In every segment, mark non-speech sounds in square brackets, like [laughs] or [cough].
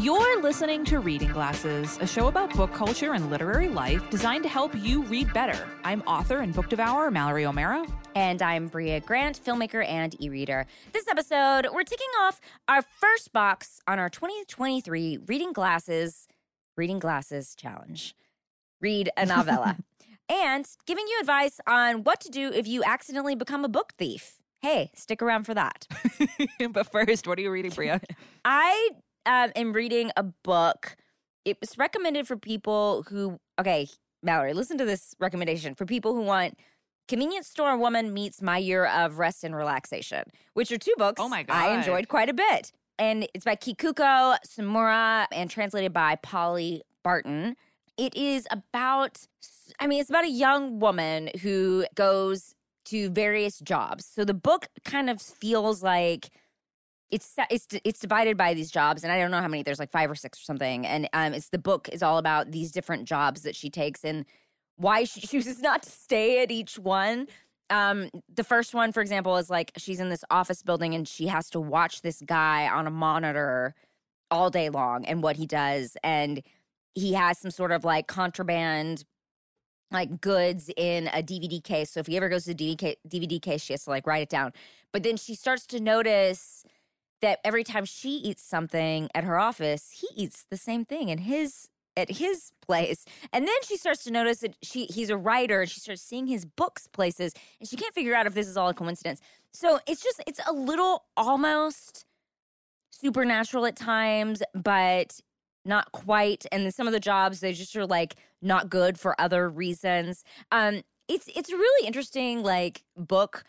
You're listening to Reading Glasses, a show about book culture and literary life designed to help you read better. I'm author and book devourer Mallory O'Meara. And I'm Bria Grant, filmmaker and e reader. This episode, we're ticking off our first box on our 2023 Reading Glasses, Reading Glasses Challenge. Read a novella. [laughs] and giving you advice on what to do if you accidentally become a book thief. Hey, stick around for that. [laughs] but first, what are you reading, Bria? I um, am reading a book. It was recommended for people who, okay, Mallory, listen to this recommendation for people who want Convenience Store Woman Meets My Year of Rest and Relaxation, which are two books Oh my God. I enjoyed quite a bit. And it's by Kikuko Tsumura and translated by Polly Barton. It is about, I mean, it's about a young woman who goes to various jobs. So the book kind of feels like it's it's it's divided by these jobs, and I don't know how many. There's like five or six or something, and um, it's the book is all about these different jobs that she takes and why she [laughs] chooses not to stay at each one. Um, the first one, for example, is like she's in this office building and she has to watch this guy on a monitor all day long and what he does, and he has some sort of like contraband like goods in a DVD case. So if he ever goes to the DVD, DVD case, she has to like write it down. But then she starts to notice that every time she eats something at her office, he eats the same thing in his at his place. And then she starts to notice that she he's a writer and she starts seeing his books places and she can't figure out if this is all a coincidence. So it's just it's a little almost supernatural at times, but not quite. And then some of the jobs they just are like not good for other reasons. Um it's it's a really interesting like book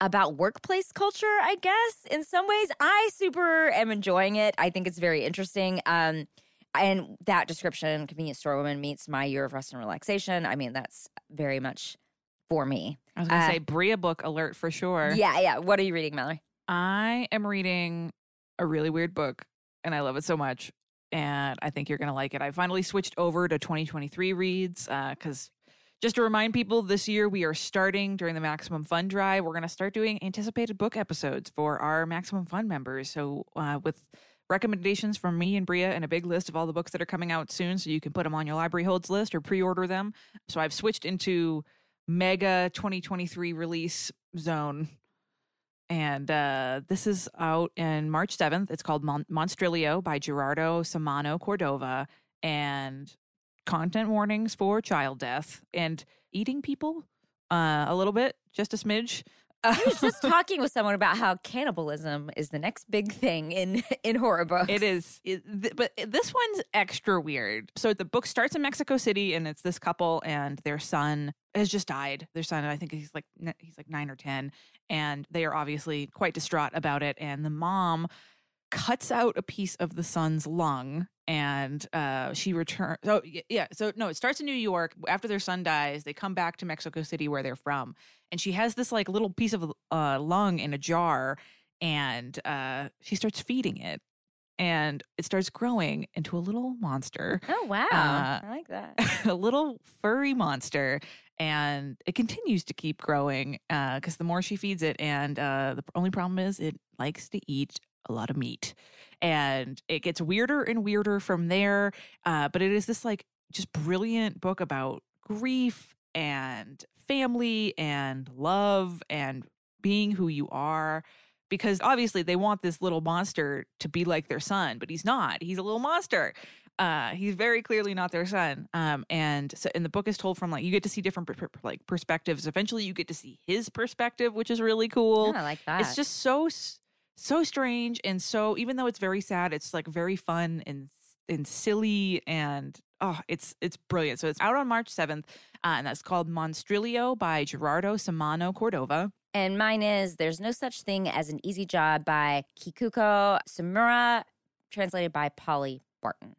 about workplace culture, I guess. In some ways, I super am enjoying it. I think it's very interesting. Um, and that description, convenience store woman meets my year of rest and relaxation. I mean, that's very much for me. I was going to Uh, say Bria book alert for sure. Yeah, yeah. What are you reading, Mallory? I am reading a really weird book and I love it so much. And I think you're going to like it. I finally switched over to 2023 reads because just to remind people, this year we are starting during the Maximum Fun Drive. We're going to start doing anticipated book episodes for our Maximum Fun members. So, uh, with recommendations from me and Bria and a big list of all the books that are coming out soon, so you can put them on your library holds list or pre order them. So, I've switched into mega 2023 release zone and uh, this is out in March 7th. It's called Mon- Monstrilio by Gerardo Samano Cordova. And content warnings for child death and eating people uh, a little bit, just a smidge. I was just talking with someone about how cannibalism is the next big thing in [laughs] in horror books. It is, it, th- but this one's extra weird. So the book starts in Mexico City, and it's this couple and their son has just died. Their son, I think he's like he's like nine or ten, and they are obviously quite distraught about it. And the mom cuts out a piece of the son's lung and uh she returns oh yeah so no it starts in new york after their son dies they come back to mexico city where they're from and she has this like little piece of uh lung in a jar and uh she starts feeding it and it starts growing into a little monster oh wow, Uh, I like that. [laughs] a little furry monster and it continues to keep growing because the more she feeds it and uh, the only problem is it likes to eat a lot of meat and it gets weirder and weirder from there uh, but it is this like just brilliant book about grief and family and love and being who you are because obviously they want this little monster to be like their son but he's not he's a little monster uh he's very clearly not their son um and so and the book is told from like you get to see different per- per- like perspectives eventually you get to see his perspective which is really cool Yeah, I like that. it's just so so strange and so even though it's very sad it's like very fun and and silly and oh it's it's brilliant so it's out on march 7th uh, and that's called monstrilio by gerardo samano cordova And mine is There's No Such Thing as an Easy Job by Kikuko Tsumura, translated by Polly Barton.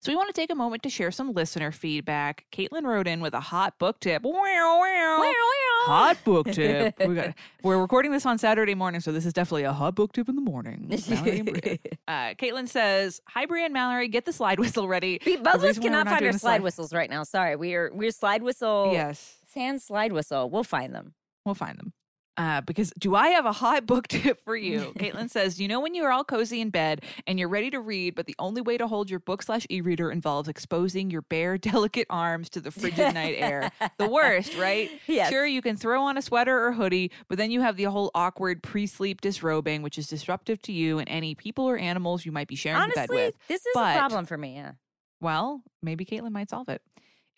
So we want to take a moment to share some listener feedback. Caitlin wrote in with a hot book tip. Wow, wow. Hot book tip. [laughs] we got, we're recording this on Saturday morning, so this is definitely a hot book tip in the morning. Mallory and Bria. uh, Caitlin says, "Hi, Bria and Mallory. Get the slide whistle ready." We, both of us reason why we're cannot find our a slide whistles right now. Sorry, we're we're slide whistle. Yes, sans slide whistle. We'll find them. we'll find them. Uh, because do I have a hot book [laughs] tip for you? [laughs] Caitlin says, you know when you're all cozy in bed and you're ready to read, but the only way to hold your book slash e-reader involves exposing your bare, [laughs] delicate arms to the frigid night air. The worst, right? Yes. Sure, you can throw on a sweater or hoodie, but then you have the whole awkward pre-sleep disrobing, which is disruptive to you and any people or animals you might be sharing the bed with. this is But- a problem for me. Yeah. Well, maybe Caitlin might solve it.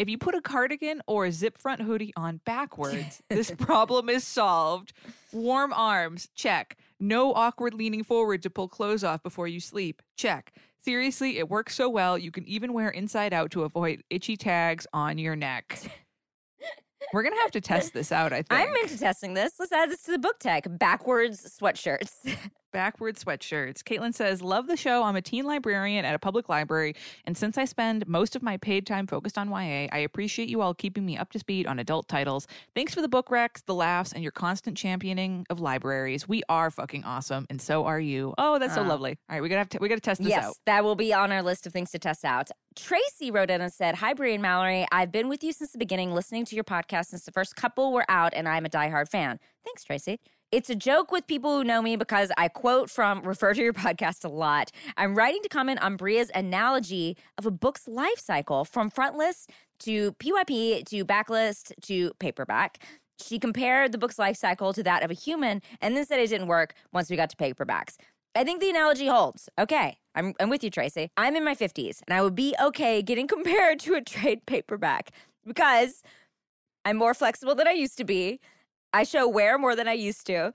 If you put a cardigan or a zip front hoodie on backwards, [laughs] this problem is solved. Warm arms, check. No awkward leaning forward to pull clothes off before you sleep, check. Seriously, it works so well, you can even wear inside out to avoid itchy tags on your neck. [laughs] We're going to have to test this out, I think. I'm into testing this. Let's add this to the book tag. Backwards sweatshirts. [laughs] Backward sweatshirts. Caitlin says, Love the show. I'm a teen librarian at a public library. And since I spend most of my paid time focused on YA, I appreciate you all keeping me up to speed on adult titles. Thanks for the book recs, the laughs, and your constant championing of libraries. We are fucking awesome, and so are you. Oh, that's so Oh. lovely. All right, we gotta have to, we gotta test this yes, out. that will be on our list of things to test out. Tracy wrote in and said, Hi, Brie and Mallory. I've been with you since the beginning, listening to your podcast since the first couple were out, and I'm a diehard fan. Thanks, Tracy. It's a joke with people who know me because I quote from refer to your podcast a lot. I'm writing to comment on Bria's analogy of a book's life cycle from frontlist to PYP to backlist to paperback. She compared the book's life cycle to that of a human and then said it didn't work once we got to paperbacks. I think the analogy holds. Okay, I'm, I'm with you, Tracy. I'm in my 50s and I would be okay getting [laughs] compared to a trade paperback because I'm more flexible than I used to be. I show wear more than I used to.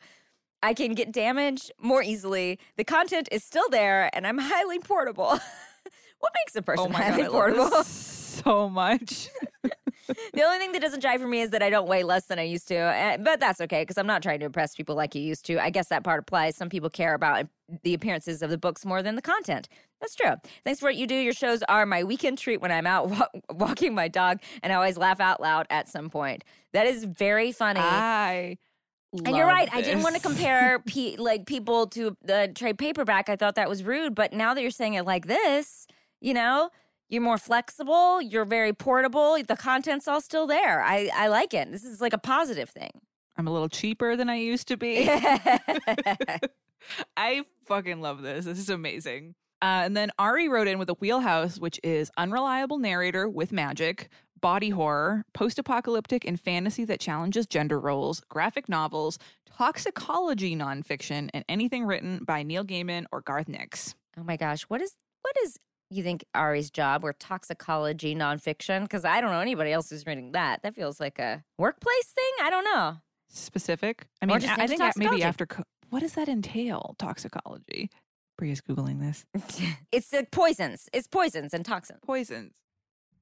I can get damaged more easily. The content is still there and I'm highly portable. [laughs] what makes a person Oh highly god, portable? [laughs] this so much. the only thing that doesn't jive for me is that I don't weigh less than I used to. eh, But that's okay because I'm not trying to impress people like you used to. I guess that part applies. Some people care about the appearances of the books more than the content. That's true. Thanks for what you do. Your shows are my weekend treat when I'm out [laughs] wa- walking my dog, and I always laugh out loud at some point. That is very funny. I and you're right. I didn't want to [laughs] compare pe- like people to the trade paperback. I thought that was rude. But now that you're saying it like this, you know, you're more flexible. You're very portable. The content's all still there. I I like it. This is like a positive thing. I'm a little cheaper than I used to be. [laughs] [laughs] I fucking love this. This is amazing. Uh, and then Ari wrote in with a wheelhouse, which is unreliable narrator with magic, body horror, post apocalyptic and fantasy that challenges gender roles, graphic novels, toxicology nonfiction, and anything written by Neil Gaiman or Garth Nix. oh my gosh, what is what is you think Ari's job or toxicology nonfiction? Because I don't know anybody else who's reading that. That feels like a workplace thing. I don't know. Specific? I mean, just I I think maybe after. Co- what does that entail? Toxicology. Bria's Googling this. [laughs] it's like poisons. It's poisons and toxins. Poisons.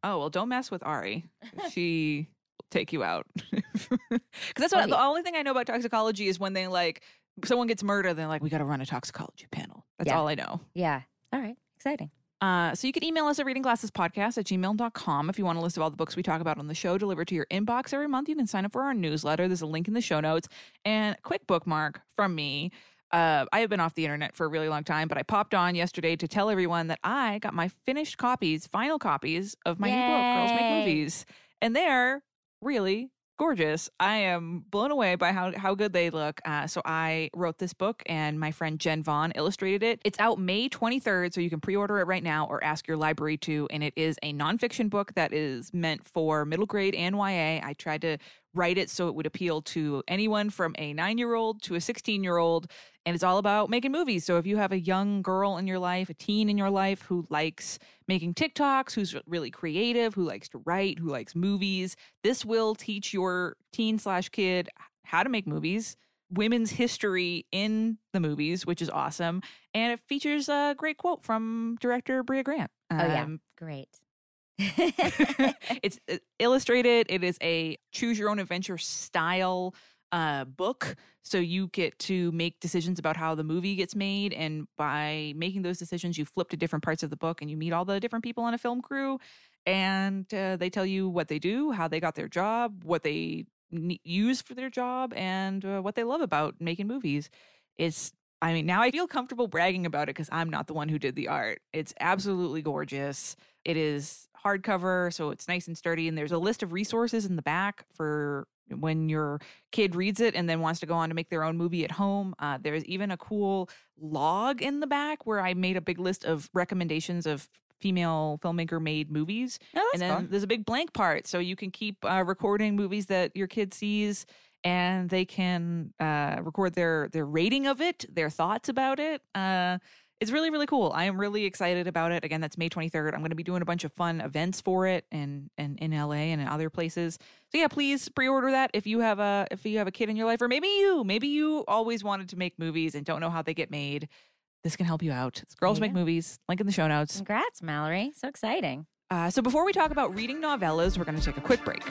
Oh, well, don't mess with Ari. She will take you out. [laughs] Because that's what the only thing I know about toxicology is when they like someone gets murdered, they're like, we got to run a toxicology panel. That's Yeah. all I know. Yeah. All right. Exciting. Uh, so you can email us at readingglassespodcast at gmail.com if you want a list of all the books we talk about on the show delivered to your inbox every month. You can sign up for our newsletter. There's a link in the show notes. And quick bookmark from me. Uh, I have been off the internet for a really long time, but I popped on yesterday to tell everyone that I got my finished copies, final copies of my new book, Girls Make Movies. And they're really gorgeous. I am blown away by how, how good they look. Uh, so I wrote this book, and my friend Jen Vaughn illustrated it. It's out May 23rd, so you can pre order it right now or ask your library to. And it is a nonfiction book that is meant for middle grade and YA. I tried to write it so it would appeal to anyone from a nine year old to a 16 year old. And it's all about making movies. So if you have a young girl in your life, a teen in your life who likes making TikToks, who's really creative, who likes to write, who likes movies, this will teach your teen slash kid how to make movies, women's history in the movies, which is awesome. And it features a great quote from director Bria Grant. Oh, yeah. Um, Great. [laughs] it's uh, illustrated. It is a choose your own adventure style uh, book. So you get to make decisions about how the movie gets made. And by making those decisions, you flip to different parts of the book and you meet all the different people on a film crew. And uh, they tell you what they do, how they got their job, what they use for their job, and uh, what they love about making movies. It's I mean, now I feel comfortable bragging about it because I'm not the one who did the art. It's absolutely gorgeous. It is hardcover, so it's nice and sturdy. And there's a list of resources in the back for when your kid reads it and then wants to go on to make their own movie at home. Uh, there's even a cool log in the back where I made a big list of recommendations of female filmmaker made movies. Oh, and then fun. there's a big blank part so you can keep uh, recording movies that your kid sees and they can uh, record their their rating of it, their thoughts about it. It's really really cool. I am really excited about it. Again, that's May 23rd. I'm going to be doing a bunch of fun events for it and and in LA and in other places. So yeah, please pre-order that if you have a if you have a kid in your life or maybe you maybe you always wanted to make movies and don't know how they get made. This can help you out. It's Girls Make Movies. Link in the show notes. Congrats, Mallory. So exciting. Uh, so before we talk about reading novellas, we're going to take a quick break.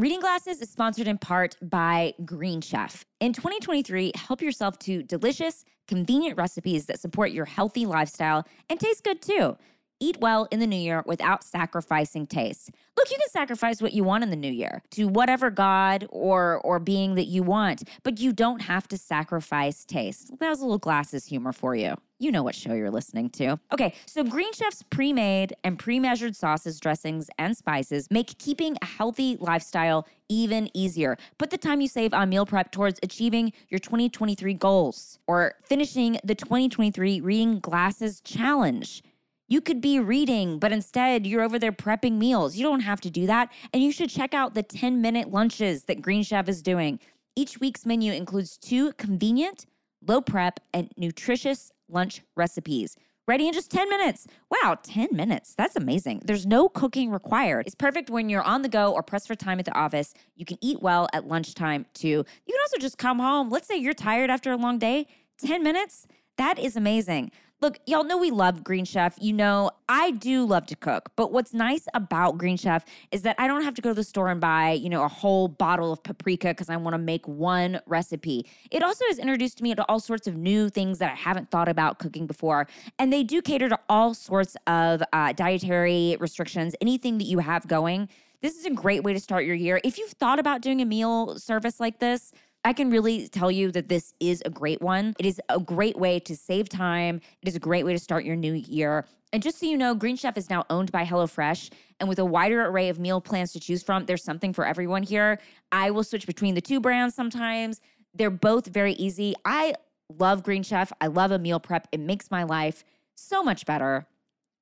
Reading Glasses is sponsored in part by Green Chef. In 2023, help yourself to delicious, convenient recipes that support your healthy lifestyle and taste good too. Eat well in the new year without sacrificing taste. Look, you can sacrifice what you want in the new year to whatever god or or being that you want, but you don't have to sacrifice taste. That was a little glasses humor for you. You know what show you're listening to. Okay, so Green Chef's pre made and pre measured sauces, dressings, and spices make keeping a healthy lifestyle even easier. Put the time you save on meal prep towards achieving your 2023 goals or finishing the 2023 Reading Glasses Challenge. You could be reading, but instead you're over there prepping meals. You don't have to do that. And you should check out the 10 minute lunches that Green Chef is doing. Each week's menu includes two convenient, low prep, and nutritious lunch recipes. Ready in just 10 minutes. Wow, 10 minutes. That's amazing. There's no cooking required. It's perfect when you're on the go or pressed for time at the office. You can eat well at lunchtime too. You can also just come home. Let's say you're tired after a long day. 10 minutes? That is amazing. Look, y'all know we love Green Chef. You know, I do love to cook, but what's nice about Green Chef is that I don't have to go to the store and buy, you know, a whole bottle of paprika because I want to make one recipe. It also has introduced me to all sorts of new things that I haven't thought about cooking before. And they do cater to all sorts of uh, dietary restrictions, anything that you have going. This is a great way to start your year. If you've thought about doing a meal service like this, I can really tell you that this is a great one. It is a great way to save time. It is a great way to start your new year. And just so you know, Green Chef is now owned by HelloFresh. And with a wider array of meal plans to choose from, there's something for everyone here. I will switch between the two brands sometimes. They're both very easy. I love Green Chef. I love a meal prep. It makes my life so much better.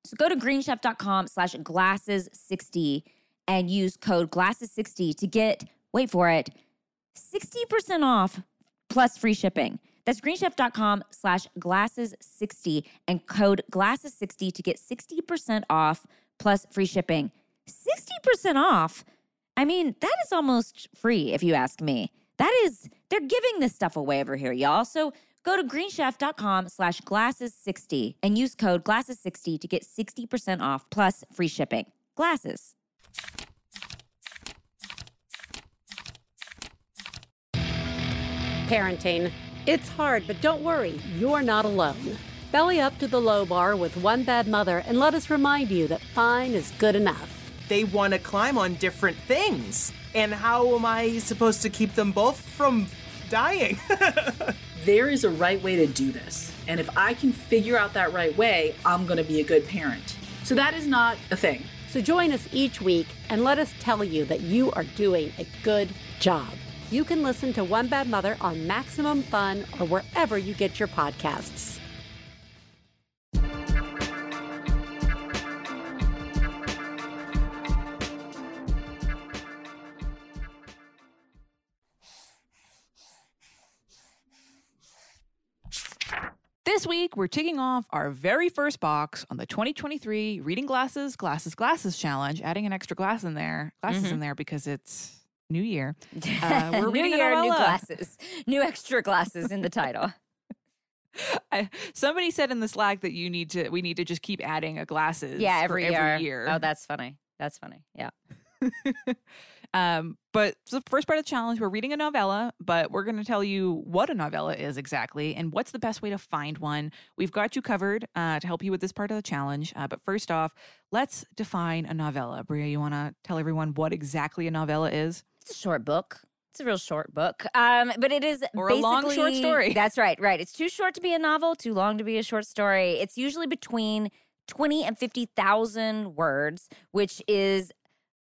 So go to greenchef.com slash glasses60 and use code glasses60 to get, wait for it, 60% off plus free shipping. That's greenchef.com slash glasses60 and code glasses60 to get 60% off plus free shipping. 60% off? I mean, that is almost free if you ask me. That is, they're giving this stuff away over here, y'all. So go to greenchef.com slash glasses60 and use code glasses60 to get 60% off plus free shipping. Glasses. Parenting. It's hard, but don't worry, you're not alone. Belly up to the low bar with One Bad Mother and let us remind you that fine is good enough. They want to climb on different things. And how am I supposed to keep them both from dying? [laughs] there is a right way to do this. And if I can figure out that right way, I'm going to be a good parent. So that is not a thing. So join us each week and let us tell you that you are doing a good job. You can listen to One Bad Mother on Maximum Fun or wherever you get your podcasts. This week, we're ticking off our very first box on the 2023 Reading Glasses, Glasses, Glasses Challenge, adding an extra glass in there, glasses mm-hmm. in there because it's New Year. [laughs] Uh, we're new reading year, new glasses, new extra glasses in the title. [laughs] [laughs] I, somebody said in the Slack that you need to, we need to just keep adding a glasses. yeah, for every, every year. year. Oh, that's funny. That's funny. Yeah. um, but so the first part of the challenge, we're reading a novella, but we're going to tell you what a novella is exactly and what's the best way to find one. We've got you covered uh, to help you with this part of the challenge. Uh, but first off, let's define a novella. Bria, you want to tell everyone what exactly a novella is? It's a short book. It's a real short book. Um, but it is Or a long short story. That's right, right. It's too short to be a novel, too long to be a short story. It's usually between 20 and 50,000 words, which is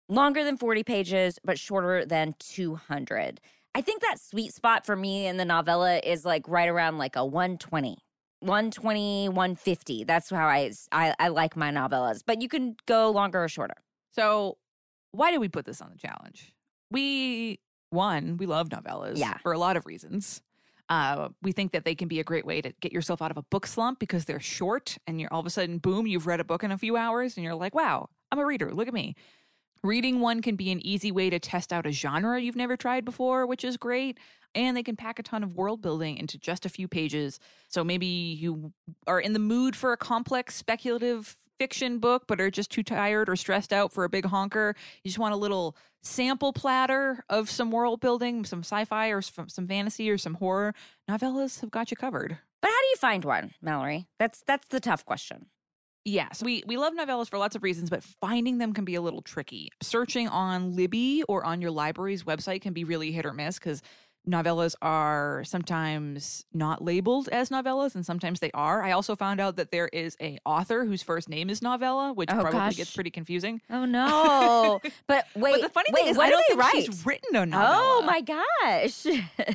longer than 40 pages, but shorter than 200. I think that sweet spot for me in the novella is like right around like a 120. 120, 150. That's how I, I, I like my novellas. But you can go longer or shorter. So, why did we put this on the challenge? We, one, we love novellas Yeah. for a lot of reasons. Uh, we think that they can be a great way to get yourself out of a book slump because they're short and you're all of a sudden, boom, you've read a book in a few hours and you're like, wow, I'm a reader. Look at me. Reading one can be an easy way to test out a genre you've never tried before, which is great. And they can pack a ton of world building into just a few pages. So maybe you are in the mood for a complex, speculative fiction book, but are just too tired or stressed out for a big honker. You just want a little sample platter of some world building, some sci fi or some, some fantasy or some horror. Novellas have got you covered. But how do you find one, Mallory? That's that's the tough question. Yes, we, we love novellas for lots of reasons, but finding them can be a little tricky. Searching on Libby or on your library's website can be really hit or miss because novellas are sometimes not labeled as novellas and sometimes they are. I also found out that there is a author whose first name is novella, which Oh, probably gosh. gets pretty confusing. Oh no! [laughs] but wait, but the funny wait, thing is, I do don't think write? she's written a novella. Oh my gosh!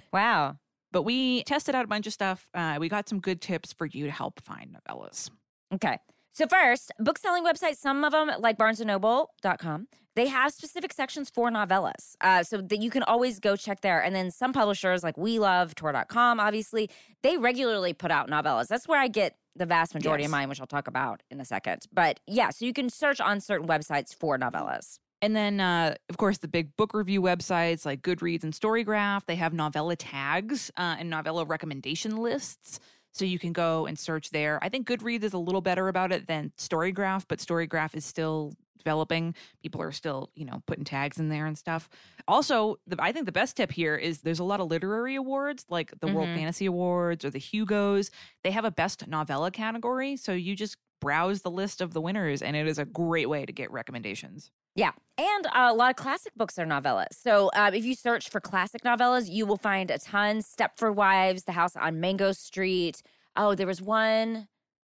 [laughs] wow. But we tested out a bunch of stuff. Uh, we got some good tips for you to help find novellas. Okay. So first, book selling websites, some of them like barnesandnoble.com, they have specific sections for novellas. Uh, so that you can always go check there. And then some publishers like We Love, Tor.com, obviously, they regularly put out novellas. That's where I get the vast majority of mine, which I'll talk about in a second. But yeah, so you can search on certain websites for novellas. And then, uh, of course, the big book review websites like Goodreads and Storygraph, they have novella tags uh, and novella recommendation lists. So you can go and search there. I think Goodreads is a little better about it than Storygraph, but Storygraph is still developing. People are still, you know, putting tags in there and stuff. Also, the, I think the best tip here is there's a lot of literary awards like the World Mhm. Fantasy Awards or the Hugos. They have a best novella category. So you just browse the list of the winners, and it is a great way to get recommendations. Yeah. And uh, a lot of classic books are novellas. So uh, if you search for classic novellas, you will find a ton. Stepford Wives, The House on Mango Street. Oh, there was one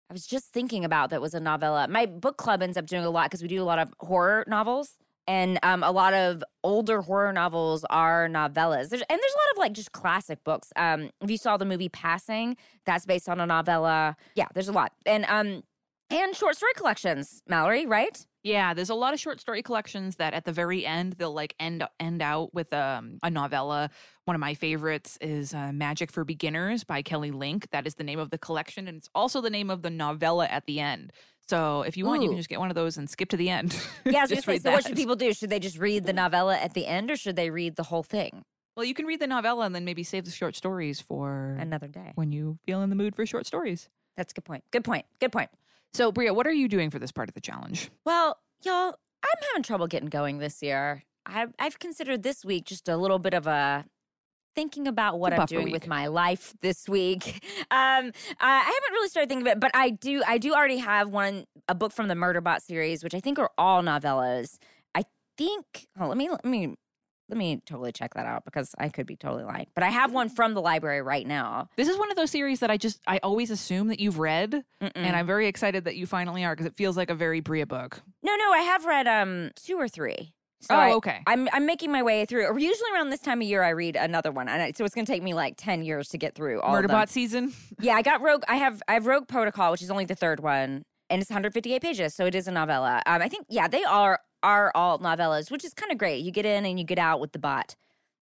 I was just thinking about that was a novella. My book club ends up doing a lot because we do a lot of horror novels. And um, a lot of older horror novels are novellas. There's, and there's a lot of like just classic books. Um, if you saw the movie Passing, that's based on a novella. Yeah, there's a lot. And um, and short story collections, Mallory, right? Yeah, there's a lot of short story collections that at the very end they'll like end end out with um, a novella. One of my favorites is uh, Magic for Beginners by Kelly Link. That is the name of the collection, and it's also the name of the novella at the end. So if you want, you can just get one of those and skip to the end. [laughs] Yeah, I was gonna Just say, so what should people do? Should they just read the novella at the end or should they read the whole thing Well, you can read the novella and then maybe save the short stories for another day? when you feel in the mood for short stories. That's a good point. Good point. Good point. So, Bria, what are you doing for this part of the challenge? Well, y'all, I'm having trouble getting going this year. I've, I've considered this week just a little bit of a thinking about what I'm doing with my life this week. [laughs] Um, I I haven't really started thinking of it, but I do. I do already have one a book from the Murderbot series, which I think are all novellas. I think. Oh, let me let me let me totally check that out because I could be totally lying. But I have one from the library right now. This is one of those series that I just I always assume that you've read, Mm-mm. and I'm very excited that you finally are because it feels like a very Bria book. No, no, I have read um two or three. So oh, I, okay. I'm I'm making my way through. Usually around this time of year, I read another one, and I, so it's going to take me like ten years to get through all of them. Murderbot season. [laughs] Yeah, I got Rogue. I have I have Rogue Protocol, which is only the third one, and it's 158 pages, so it is a novella. Um, I think yeah, they are are all novellas, which is kind of great. You get in and you get out with the bot.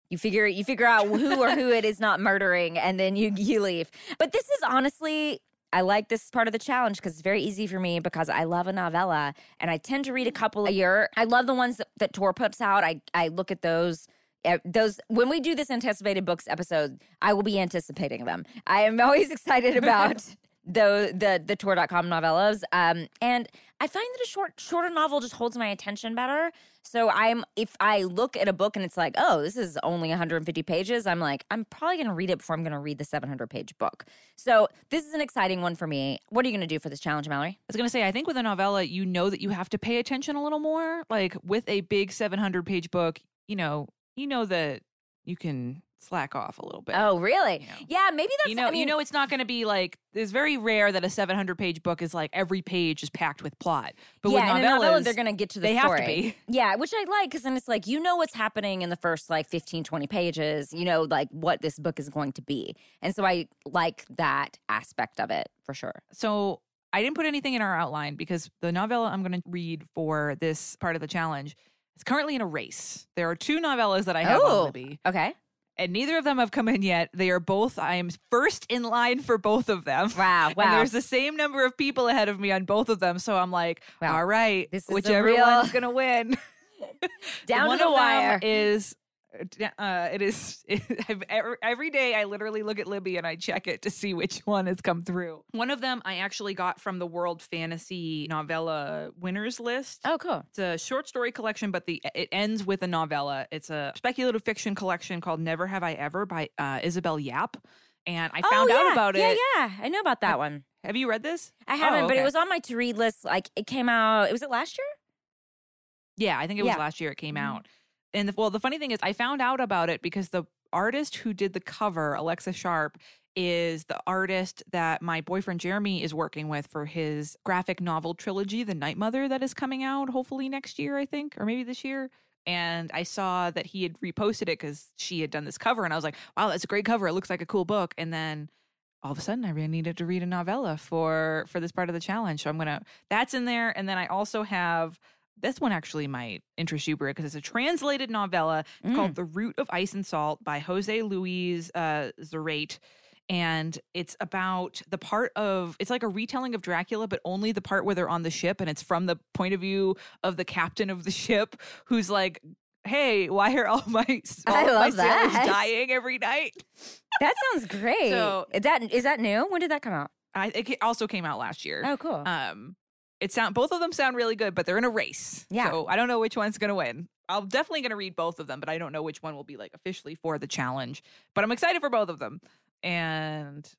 You figure you figure out who or who it is not murdering, and then you you leave. But this is honestly. I like this part of the challenge because it's very easy for me because I love a novella and I tend to read a couple a year. I love the ones that, that Tor puts out. I, I look at those uh, those when we do this anticipated books episode, I will be anticipating them. I am [laughs] always excited about the the the Tor.com novellas. Um and I find that a short shorter novel just holds my attention better. So I'm if I look at a book and it's like, "Oh, this is only 150 pages." I'm like, I'm probably going to read it before I'm going to read the 700-page book. So, this is an exciting one for me. What are you going to do for this challenge, Mallory? I was gonna say, I think with a novella, you know that you have to pay attention a little more. Like with a big 700 page book, you know, you know that you can slack off a little bit. Oh, really? Yeah. Yeah, maybe that's you know, I mean, you know, it's not going to be like. It's very rare that a 700 page book is like every page is packed with plot. But yeah, with in a novella, novellas, they're going to get to the they have to story. be. [laughs] Yeah, which I like because then it's like you know what's happening in the first like 15, 20 pages. You know, like what this book is going to be, and so I like that aspect of it for sure. So I didn't put anything in our outline because the novella I'm going to read for this part of the challenge is currently in a race. There are two novellas that I have Oh. on Libby, Okay. And neither of them have come in yet. They are both. I am first in line for both of them. Wow. [laughs] And Wow. there's the same number of people ahead of me on both of them. So I'm like, Wow. all right, This is whichever real- [laughs] [laughs] one's going to win. Down One to the of them wire. is uh, it is [laughs] I've- every, every day I literally look at Libby and I check it to see which one has come through. One of them I actually got from the World Fantasy Novella winners list. oh, cool. It's a short story collection, but the it ends with a novella. It's a speculative fiction collection called Never Have I Ever by uh, Isabel Yap. And I found oh, out about it. Yeah, I know about that one. Have you read this? I haven't, Oh, but it was on my to read list. Like it came out. Was it last year? Yeah, I think it was Yeah. last year it came Mhm. out. And the, well, the funny thing is, I found out about it because the artist who did the cover, Alexa Sharp, is the artist that my boyfriend Jeremy is working with for his graphic novel trilogy, The Night Mother, that is coming out hopefully next year, I think, or maybe this year. And I saw that he had reposted it because she had done this cover, and I was like, "Wow, that's a great cover! It looks like a cool book." And then all of a sudden, I really needed to read a novella for for this part of the challenge, so I'm gonna. That's in there, and then I also have this one actually might interest you, Bria, because it's a translated novella Mm. called The Route of Ice and Salt by Jose Luis uh, Zarate. And it's about the part of, it's like a retelling of Dracula, but only the part where they're on the ship. And it's from the point of view of the captain of the [laughs] ship who's like, hey, why are all my, [laughs] all I of my love sailors dying every night? That sounds [laughs] great. So- is that is that new? When did that come out? I, it also came out last year. Oh, cool. Um, it sound both of them sound really good, but they're in a race. Yeah. So I don't know which one's gonna win. I'm definitely gonna read both of them, but I don't know which one will be like officially for the challenge. But I'm excited for both of them. And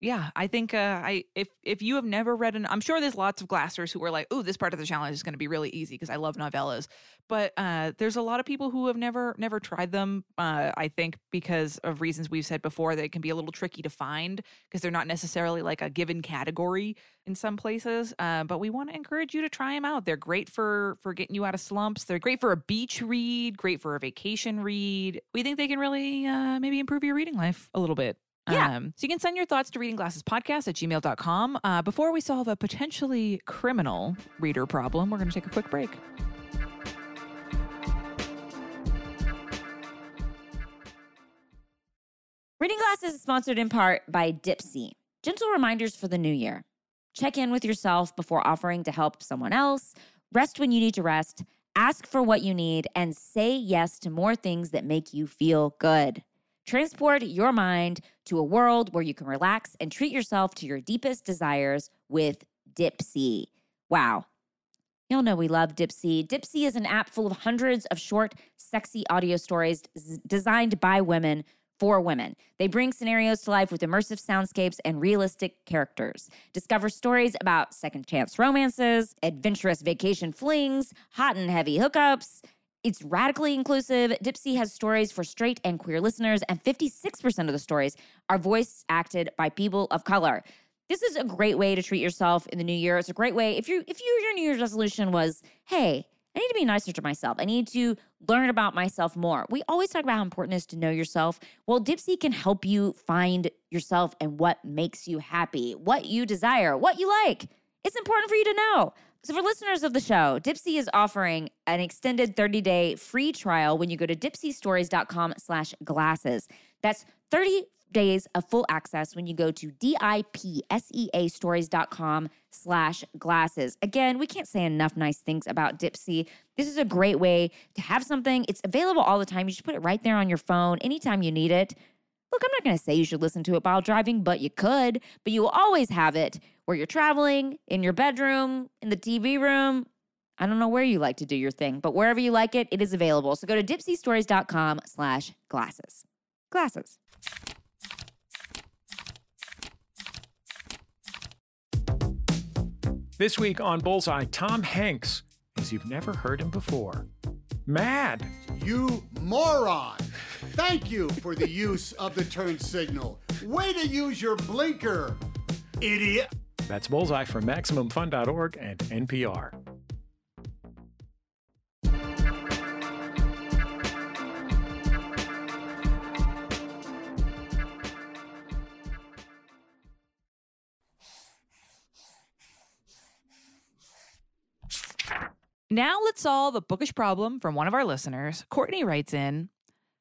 yeah, I think uh, I if if you have never read an, I'm sure there's lots of glassers who are like, oh, this part of the challenge is going to be really easy because I love novellas. But uh, there's a lot of people who have never never tried them. Uh, I think because of reasons we've said before, they can be a little tricky to find because they're not necessarily like a given category in some places. Uh, but we want to encourage you to try them out. They're great for for getting you out of slumps. They're great for a beach read, great for a vacation read. We think they can really uh, maybe improve your reading life a little bit. Yeah. Um, so you can send your thoughts to readingglassespodcast at gmail.com. Uh, before we solve a potentially criminal reader problem, we're going to take a quick break. Reading Glasses is sponsored in part by Dipsea. Gentle reminders for the new year. Check in with yourself before offering to help someone else. Rest when you need to rest. Ask for what you need and say yes to more things that make you feel good. Transport your mind to a world where you can relax and treat yourself to your deepest desires with Dipsea. Wow. Y'all know we love Dipsea. Dipsea is an app full of hundreds of short, sexy audio stories z- designed by women for women. They bring scenarios to life with immersive soundscapes and realistic characters. Discover stories about second chance romances, adventurous vacation flings, hot and heavy hookups. It's radically inclusive. Dipsea has stories for straight and queer listeners, and 56% of the stories are voice acted by people of color. This is a great way to treat yourself in the new year. It's a great way if you if you, your New Year's resolution was, hey, I need to be nicer to myself. I need to learn about myself more. We always talk about how important it is to know yourself. Well, Dipsea can help you find yourself and what makes you happy, what you desire, what you like. It's important for you to know. So for listeners of the show, Dipsea is offering an extended 30-day free trial when you go to dipseastories.com slash glasses. That's 30 days of full access when you go to D-I-P-S-E-A stories.com slash glasses. Again, we can't say enough nice things about Dipsea. This is a great way to have something. It's available all the time. You just put it right there on your phone anytime you need it. Look, I'm not going to say you should listen to it while driving, but you could. But you will always have it where you're traveling, in your bedroom, in the TV room. I don't know where you like to do your thing, but wherever you like it, it is available. So go to dipseastories.com slash glasses. Glasses. This week on Bullseye, Tom Hanks, as you've never heard him before. Mad. You moron! Thank you for the use of the turn signal. Way to use your blinker, idiot. That's Bullseye from MaximumFun.org and NPR. Now let's solve a bookish problem from one of our listeners. Courtney writes in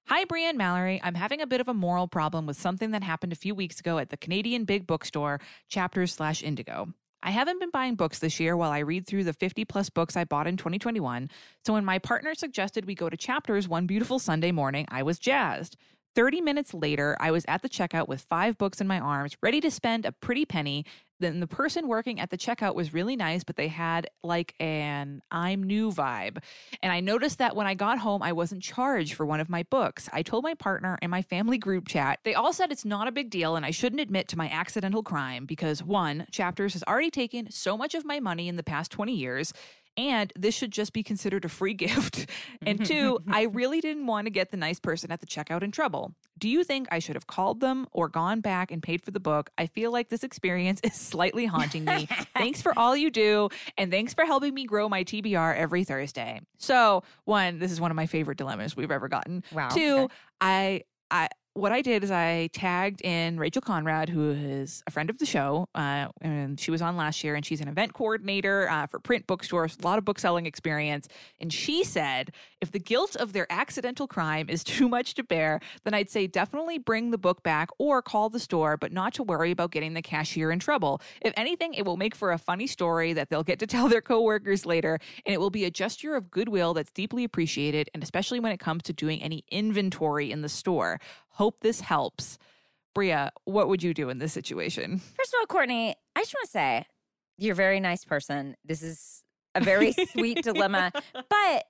Hi, Brienne Mallory. I'm having a bit of a moral problem with something that happened a few weeks ago at the Canadian Big Bookstore, Chapters slash Indigo. I haven't been buying books this year while I read through the 50 plus books I bought in 2021. So when my partner suggested we go to Chapters one beautiful Sunday morning, I was jazzed. 30 minutes later, I was at the checkout with five books in my arms, ready to spend a pretty penny. Then the person working at the checkout was really nice, but they had like an I'm new vibe. And I noticed that when I got home, I wasn't charged for one of my books. I told my partner and my family group chat. They all said it's not a big deal and I shouldn't admit to my accidental crime because one, Chapters has already taken so much of my money in the past 20 years and this should just be considered a free [laughs] gift. and two, [laughs] I really didn't want to get the nice person at the checkout in trouble. Do you think I should have called them or gone back and paid for the book? I feel like this experience is slightly haunting me. [laughs] thanks for all you do, and thanks for helping me grow my TBR every Thursday. So, one, this is one of my favorite dilemmas we've ever gotten. Wow, Two, okay. I I what I did is I tagged in Rachel Conrad, who is a friend of the show, uh, and she was on last year, and she's an event coordinator uh, for print bookstores, a lot of book selling experience. And she said, if the guilt of their accidental crime is [laughs] too much to bear, then I'd say definitely bring the book back or call the store, but not to worry about getting the cashier in trouble. If anything, it will make for a funny story that they'll get to [laughs] tell their coworkers later, and it will be a gesture of goodwill that's deeply appreciated, and especially when it comes to doing any inventory in the store. Hope this helps. Bria, what would you do in this situation? First of all, Courtney, I just want to say you're a very nice person. This is a very [laughs] sweet dilemma, but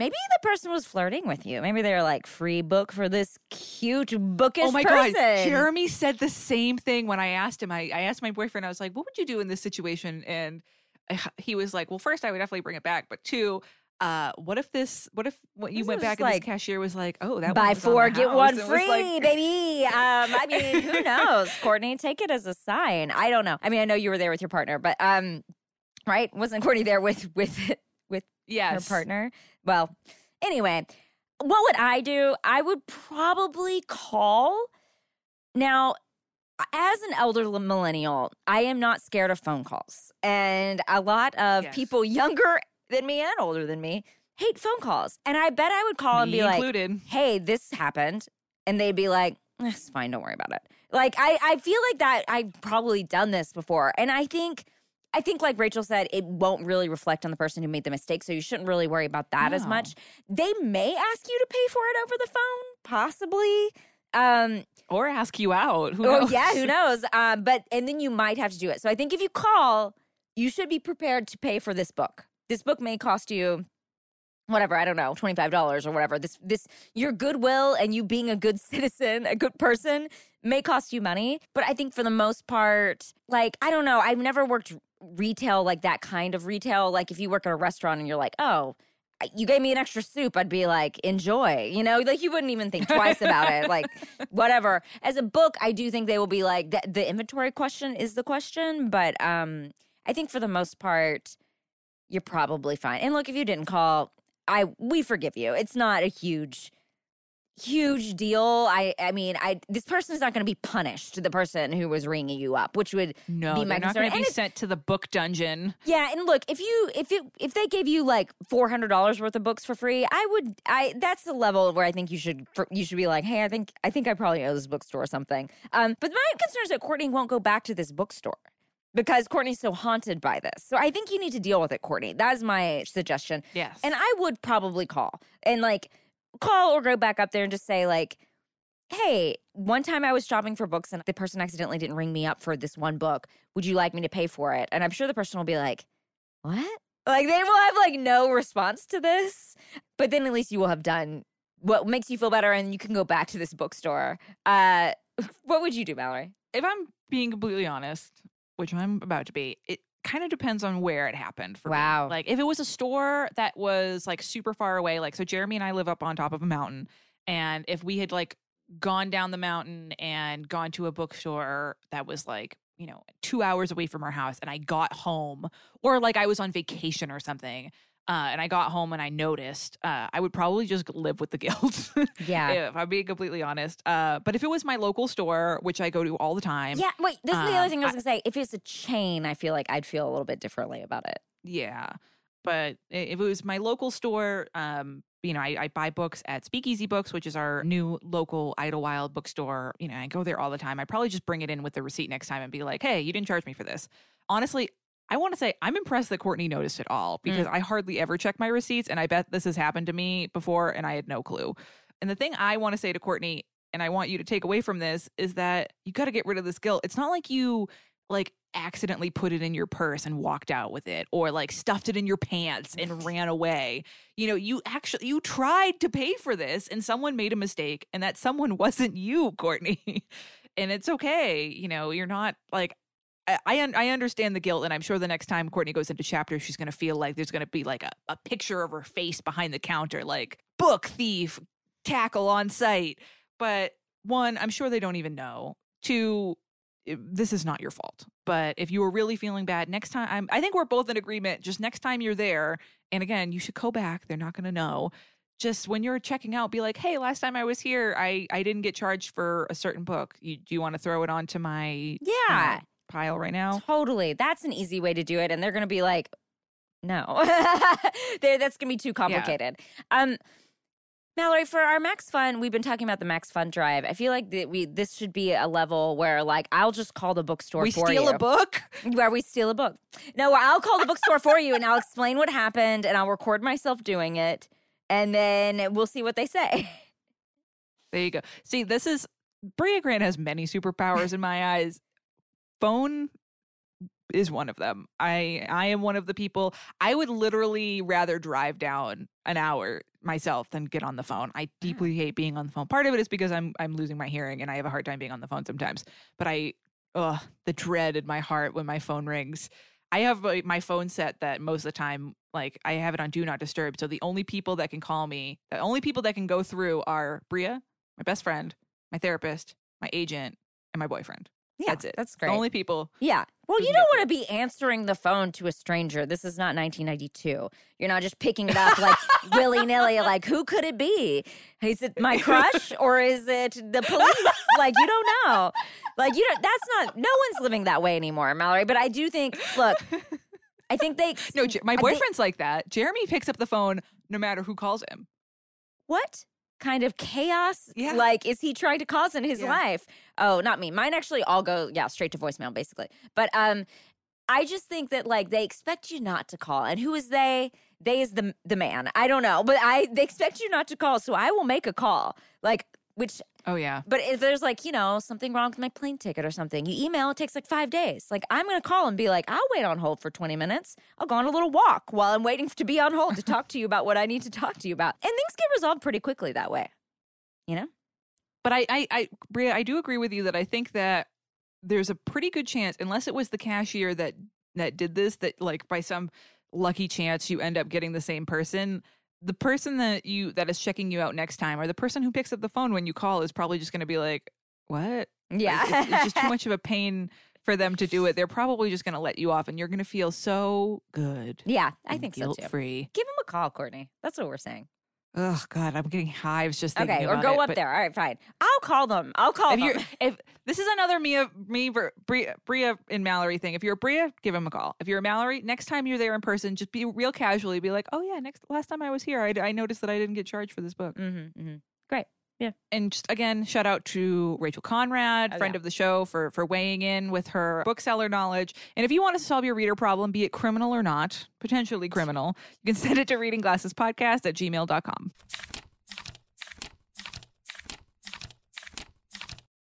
maybe the person was flirting with you. Maybe they're like free book for this cute bookish oh my person. god, Jeremy said the same thing when I asked him. I, I asked my boyfriend, I was like, "What would you do in this situation?" And I- he was like, "Well, first, I would definitely bring it back, but two, uh, what if this? What if what you went back and like, this cashier was like, "Oh, that one Buy four, get house," [laughs] one and free, like- baby. Um, I mean, who [laughs] knows, Courtney? Take it as a sign. I don't know. I mean, I know you were there with your partner, but um, right? Wasn't Courtney there with with with yes, her partner? Well, anyway, what would I do? I would probably call. Now, as an elder millennial, I am not scared of phone calls. And a lot of Yes. people [laughs] younger than me and older than me hate phone calls. And I bet I would call and Me be like, hey, this happened. And they'd be like, "Eh, it's fine, don't worry about it. Like I, I feel like that I've probably done this before. And I think I think like Rachel said, it won't really reflect on the person who made the mistake. So you shouldn't really worry about that as much. They may ask you to pay for it over the phone, possibly. Um, or ask you out. Who oh knows? yeah, who [laughs] knows? Um, but and then you might have to do it. So I think if you call, you should be prepared to pay for this book. This book may cost you whatever, I don't know, $25 or whatever. This this your goodwill and you being a good [laughs] citizen, a good person may cost you money, but I think for the most part, like I don't know, I've never worked retail like that kind of retail. Like if you work at a restaurant and you're like, "Oh, you gave me an extra soup, I'd be like, enjoy. You know, like you wouldn't even think twice about it. Like, [laughs] whatever. As a book, I do think they will be like the, the inventory question is the question, but um, I think for the most part, you're probably fine. And look, if you didn't call, I we forgive you. It's not a huge, huge deal. I I mean, I this person is not going to be punished. The person who was ringing you up, which would No, be my they're not going to be sent to the book dungeon. yeah, and look, if you if it if they gave you like four hundred dollars worth of books for free, I would I that's the level where I think you should you should be like, hey, I think I think I probably owe this bookstore something. Um, but my concern is that Courtney won't go back to this bookstore because Courtney's so haunted by this. So I think you need to deal with it, Courtney. That is my suggestion. Yes. And I would probably call and like call or go back up there and just say like, hey, one time I was shopping for books and the person accidentally didn't ring me up for this one book. Would you like me to pay for it? And I'm sure the person will be like, what? Like they will have like no response to this. But then at least you will have done what makes you feel better and you can go back to this bookstore. Uh [laughs] what would you do, Mallory? if I'm being completely honest, which I'm about to be, it kind of depends on where it happened for me. Wow. Like if it was a store that was like super far away, like so Jeremy and I live up on top of a mountain And if we had like gone down the mountain and gone to a bookstore that was like, you know, two hours away from our house and I got home, or like I was on vacation or something, uh, and I got home and I noticed, uh, I would probably just live with the guilt. Yeah. [laughs] if I'm being completely honest. Uh, but if it was my local store, which I go to all the time, Yeah, wait, this is the Um, other thing I was gonna say. If it's a chain, I feel like I'd feel a little bit differently about it. Yeah. But if it was my local store, um, you know, I, I buy books at Speakeasy Books, which is our new local Idlewild bookstore. You know, I go there all the time. I probably just bring it in with the receipt next time and be like, hey, you didn't charge me for this. Honestly, I want to say I'm impressed that Courtney noticed it all because mm. I hardly ever check my receipts. And I bet this has happened to me before and I had no clue. And the thing I want to say to Courtney, and I want you to take away from this, is that you got to get rid of this guilt. It's not like you like accidentally put it in your purse and walked out with it or like stuffed it in your pants and [laughs] ran away. You know, you actually you tried to pay for this and someone made a mistake and that someone [laughs] wasn't you, Courtney. [laughs] and it's okay. You know, you're not like I I, I understand the guilt, and I'm sure the next time Courtney goes into chapter, she's gonna feel like there's gonna be like a, a picture of her face behind the counter, like book thief, tackle on site. But one, I'm sure they don't even know. Two, this is not your fault. But if you were really feeling bad next time, I'm, I think we're both in agreement. Just next time you're there, and again, you should go back. They're not gonna know. Just when you're checking out, be like, "Hey, last time I was here, I I didn't get charged for a certain book. You, do you want to throw it onto my uh, Yeah. Pile right now?" Totally. That's an easy way to do it. And they're going to be like, no, [laughs] that's going to be too complicated. Um, Mallory, for our Max Fun, we've been talking about the Max Fun Drive. I feel like that we this should be a level where, like, I'll just call the bookstore We for steal you. a book. where we steal a book. No, I'll call the bookstore for you and I'll explain what happened and I'll record myself doing it, and then we'll see what they say. There you go. See, this is Bria Grant has many superpowers in my eyes. Phone is one of them. I I am one of the people I would literally rather drive down an hour myself than get on the phone. I mm. deeply hate being on the phone. Part of it is because I'm I'm losing my hearing and I have a hard time being on the phone sometimes. But I ugh, the dread in my heart when my phone rings. I have my phone set that most of the time like I have it on do not disturb. So the only people that can call me, the only people that can go through are Bria, my best friend, my therapist, my agent, and my boyfriend. Yeah, That's it. That's The great. only people. yeah. Well, you don't want to be answering the phone to a stranger. This is not 1992. You're not just picking it up like [laughs] willy nilly. Like, who could it be? Is it my crush or is it the police? [laughs] like, you don't know. Like, you don't. That's not. No one's living that way anymore, Mallory. But I do think. Look, I think they. No, my boyfriend's like that. Jeremy picks up the phone no matter who calls him. what kind of chaos Yeah. like is he trying to cause in his Yeah. life? Oh not me. Mine actually all go yeah straight to voicemail basically. But um i just think that like they expect you not to call. And who is they? They is the the man. I don't know but i they expect you not to call so i will make a call. Like which Oh yeah. but if there's like you know something wrong with my plane ticket or something you email it takes like five days like i'm gonna call and be like i'll wait on hold for 20 minutes i'll go on a little walk while i'm waiting to be on hold to talk to you about what i need to talk to you about and things get resolved pretty quickly that way you know But I, I, I, Bria, I do agree with you that I think that there's a pretty good chance, unless it was the cashier that that did this, that like by some lucky chance you end up getting the same person. The person that you that is checking you out next time, or the person who picks up the phone when you call, is probably just going to be like, "What? Like, yeah it's, it's just too much of a [laughs] pain for them to do it. They're probably just going to let you off, and you're going to feel so good. yeah i think so too guilt-free. give him a call courtney that's what we're saying Oh God, I'm getting hives just thinking okay or go it, up there all right fine i'll call them i'll call if them you're if this is another Mia me Bria, Bria and Mallory thing. If you're a Bria, give him a call. If you're a Mallory, next time you're there in person, just be real casually. Be like, oh yeah, next last time I was here, I, I noticed that I didn't get charged for this book. mm-hmm, mm-hmm. And just again, shout out to Rachel Conrad, Oh, friend yeah. of the show, for for weighing in with her bookseller knowledge. And if you want to solve your reader problem, be it criminal or not, potentially criminal, you can [laughs] send it to readingglassespodcast at gmail.com.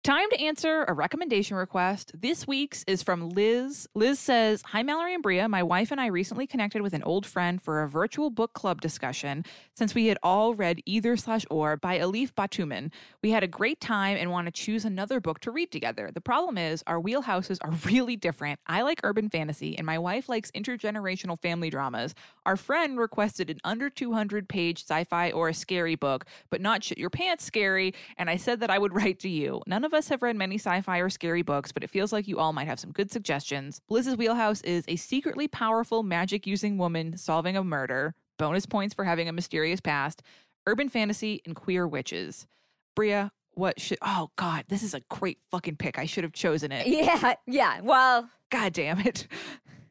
time to answer a recommendation request. This week's is from Liz. Liz says, Hi, Mallory and Bria. My wife and I recently connected with an old friend for a virtual book club discussion since we had all read Either slash Or by Elif Batuman. We had a great time and want to choose another book to read together. The problem is, our wheelhouses are really different. I like urban fantasy, and my wife likes intergenerational family dramas. Our friend requested an under 200 page sci fi or a scary book, but not shit your pants scary. And I said that I would [laughs] write to you. None of us have read many sci fi or scary books, but it feels like you all might have some good suggestions. Liz's wheelhouse is a secretly powerful magic using woman solving a murder, bonus points for having a mysterious past, urban fantasy, and queer witches. Bria, what should. Oh, God, this is a great fucking pick. I should have chosen it. Yeah, yeah. Well, God damn it.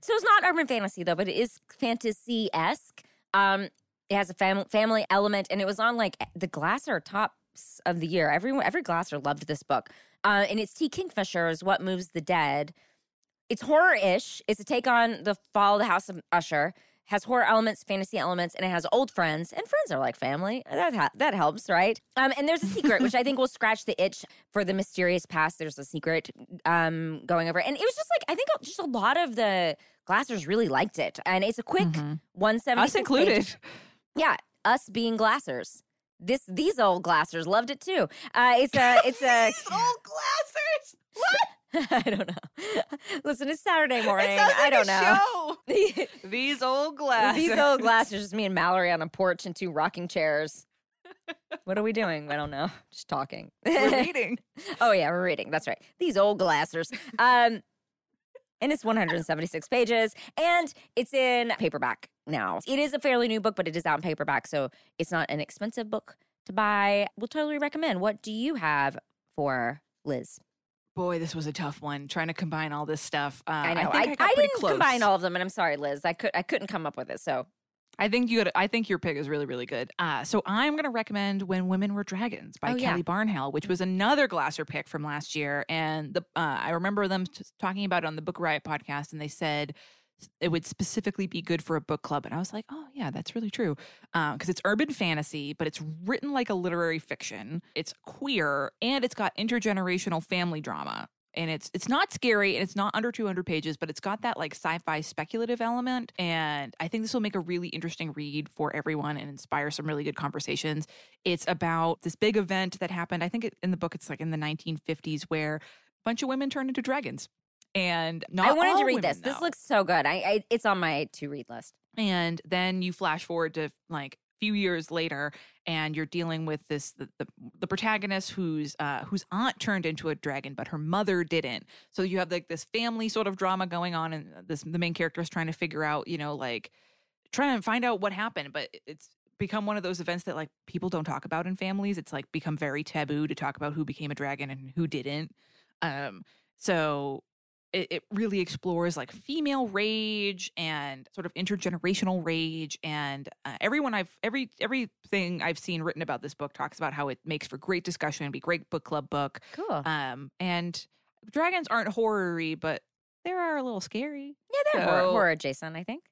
so it's not urban fantasy though, but it is fantasy esque. Um, it has a fam- family element, and it was on like the Glasser of the year. Everyone, every Glasser loved this book. Uh, and it's T. Kingfisher's "What Moves the Dead." It's horror-ish. It's a take on the fall of the House of Usher. Has horror elements, fantasy elements, and it has old friends. And friends are like family. That ha- that helps, right? Um, and there's a secret, which I think will scratch the itch for the mysterious past. There's a secret um, going over, and it was just like I think just a lot of the Glassers really liked it, and it's a quick Mhm. one seventy. Us included. Yeah, us being Glassers. This these old Glassers loved it too. Uh, it's a [laughs] it's a old glassers. What? [laughs] I don't know. [laughs] Listen, it's Saturday morning. I don't know. These old glasses. These old Glassers, just me and Mallory on a porch and two rocking chairs. What are we doing? I don't know. Just talking. We're reading. oh yeah, we're reading. That's right. These old Glassers. Um, and it's 176 pages, and it's in paperback now. It is a fairly new book, but it is out in paperback, so it's not an expensive book to buy. We'll totally recommend. What do you have for Liz? Boy, this was a tough one. Trying to combine all this stuff. Uh, I know. think I, I, got pretty didn't close. combine all of them, and I'm sorry, Liz. I could I couldn't come up with it. So I think you. Had, I think your pick is really, really good. Uh, so I'm going to recommend "When Women Were Dragons" by Oh, yeah. Kelly Barnhill, which was another Glasser pick from last year. And the uh, I remember them t- talking about it on the Book Riot podcast, and they said it would specifically be good for a book club. And I was like, oh yeah, that's really true, uh, because it's urban fantasy, but it's written like a literary fiction. It's queer, and it's got intergenerational family drama. And it's it's not scary and it's not under 200 pages, but it's got that like sci-fi speculative element. And I think this will make a really interesting read for everyone and inspire some really good conversations. It's about this big event that happened. I think in the book it's like in the 1950s where a bunch of women turned into dragons. And not I wanted to read women, this. This looks so good. I, I it's on my to read list. and then you flash forward to like a few years later and you're dealing with this the, the, the protagonist whose uh whose aunt turned into a dragon but her mother didn't so you have like this family sort of drama going on and this the main character is trying to figure out you know like trying to find out what happened but it's become one of those events that like people don't talk about in families it's like become very taboo to talk about who became a dragon and who didn't um so it, it really explores like female rage and sort of intergenerational rage and uh, everyone i've every everything i've seen written about this book talks about how it makes for great discussion and be great book club book Cool. um and dragons aren't horror-y but they are a little scary yeah, they're horror, so- horror adjacent. I think.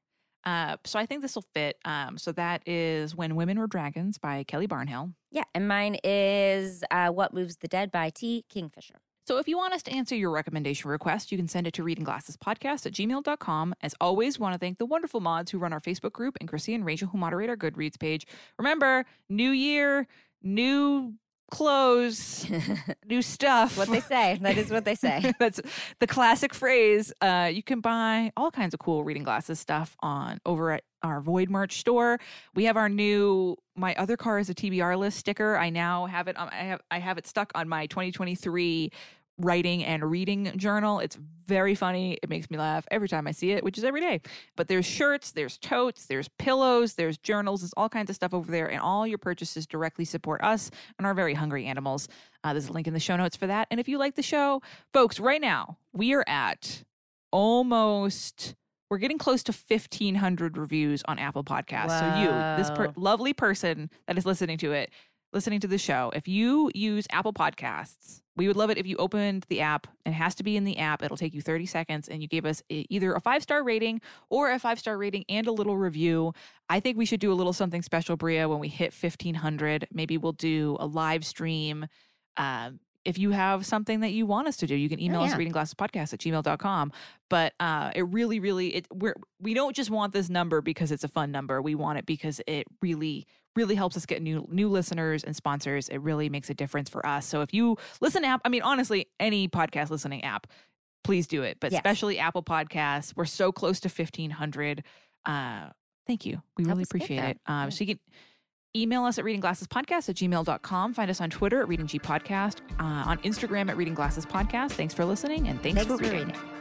uh so i think this will fit um so that is when women were dragons by kelly barnhill Yeah, and mine is uh, "What Moves the Dead" by T. Kingfisher. So if you want us to answer your recommendation request, you can send it to readingglassespodcast at gmail.com. As always, want to thank the wonderful mods who run our Facebook group and Chrissy and Rachel who moderate our Goodreads page. Remember, new year, new clothes, [laughs] new stuff. what they say. That is what they say. [laughs] That's the classic phrase. Uh, you can buy all kinds of cool reading glasses stuff on over at our Void merch store. We have our new "My Other Car is a TBR List" sticker. I now have it. On, I have I have it stuck on my 2023 writing and reading journal. It's very funny. It makes me laugh every time I see it, which is every day. But there's shirts, there's totes, there's pillows, there's journals, there's all kinds of stuff over there, and all your purchases directly support us and our very hungry animals. Uh, there's a link in the show notes for that. And if you like the show, folks, right now we are at almost. We're getting close to 1,500 reviews on Apple Podcasts. So, you, this per- lovely person that is listening to it, listening to the show, if you use Apple Podcasts, we would love it if you opened the app. It has to be in the app. It'll take you 30 seconds and you gave us either a five star rating or a five star rating and a little review. I think we should do a little something special, Bria, when we hit 1,500. Maybe we'll do a live stream. Um, if you have something that you want us to do, you can email us yeah. at readingglassespodcast at gmail.com. But uh, it really, really, it we're we don't just want this number because it's a fun number. We want it because it really, really helps us get new new listeners and sponsors. It really makes a difference for us. So if you listen to app, I mean, honestly, any podcast listening app, please do it. But Yes. especially Apple Podcasts, we're so close to fifteen hundred. Uh, thank you. We really appreciate it. Um, Yeah. So you can email us at readingglassespodcast at gmail.com. Find us on Twitter at Reading G Podcast, uh, on Instagram at Reading Glasses Podcast. Thanks for listening and thanks, Thanks for reading. reading.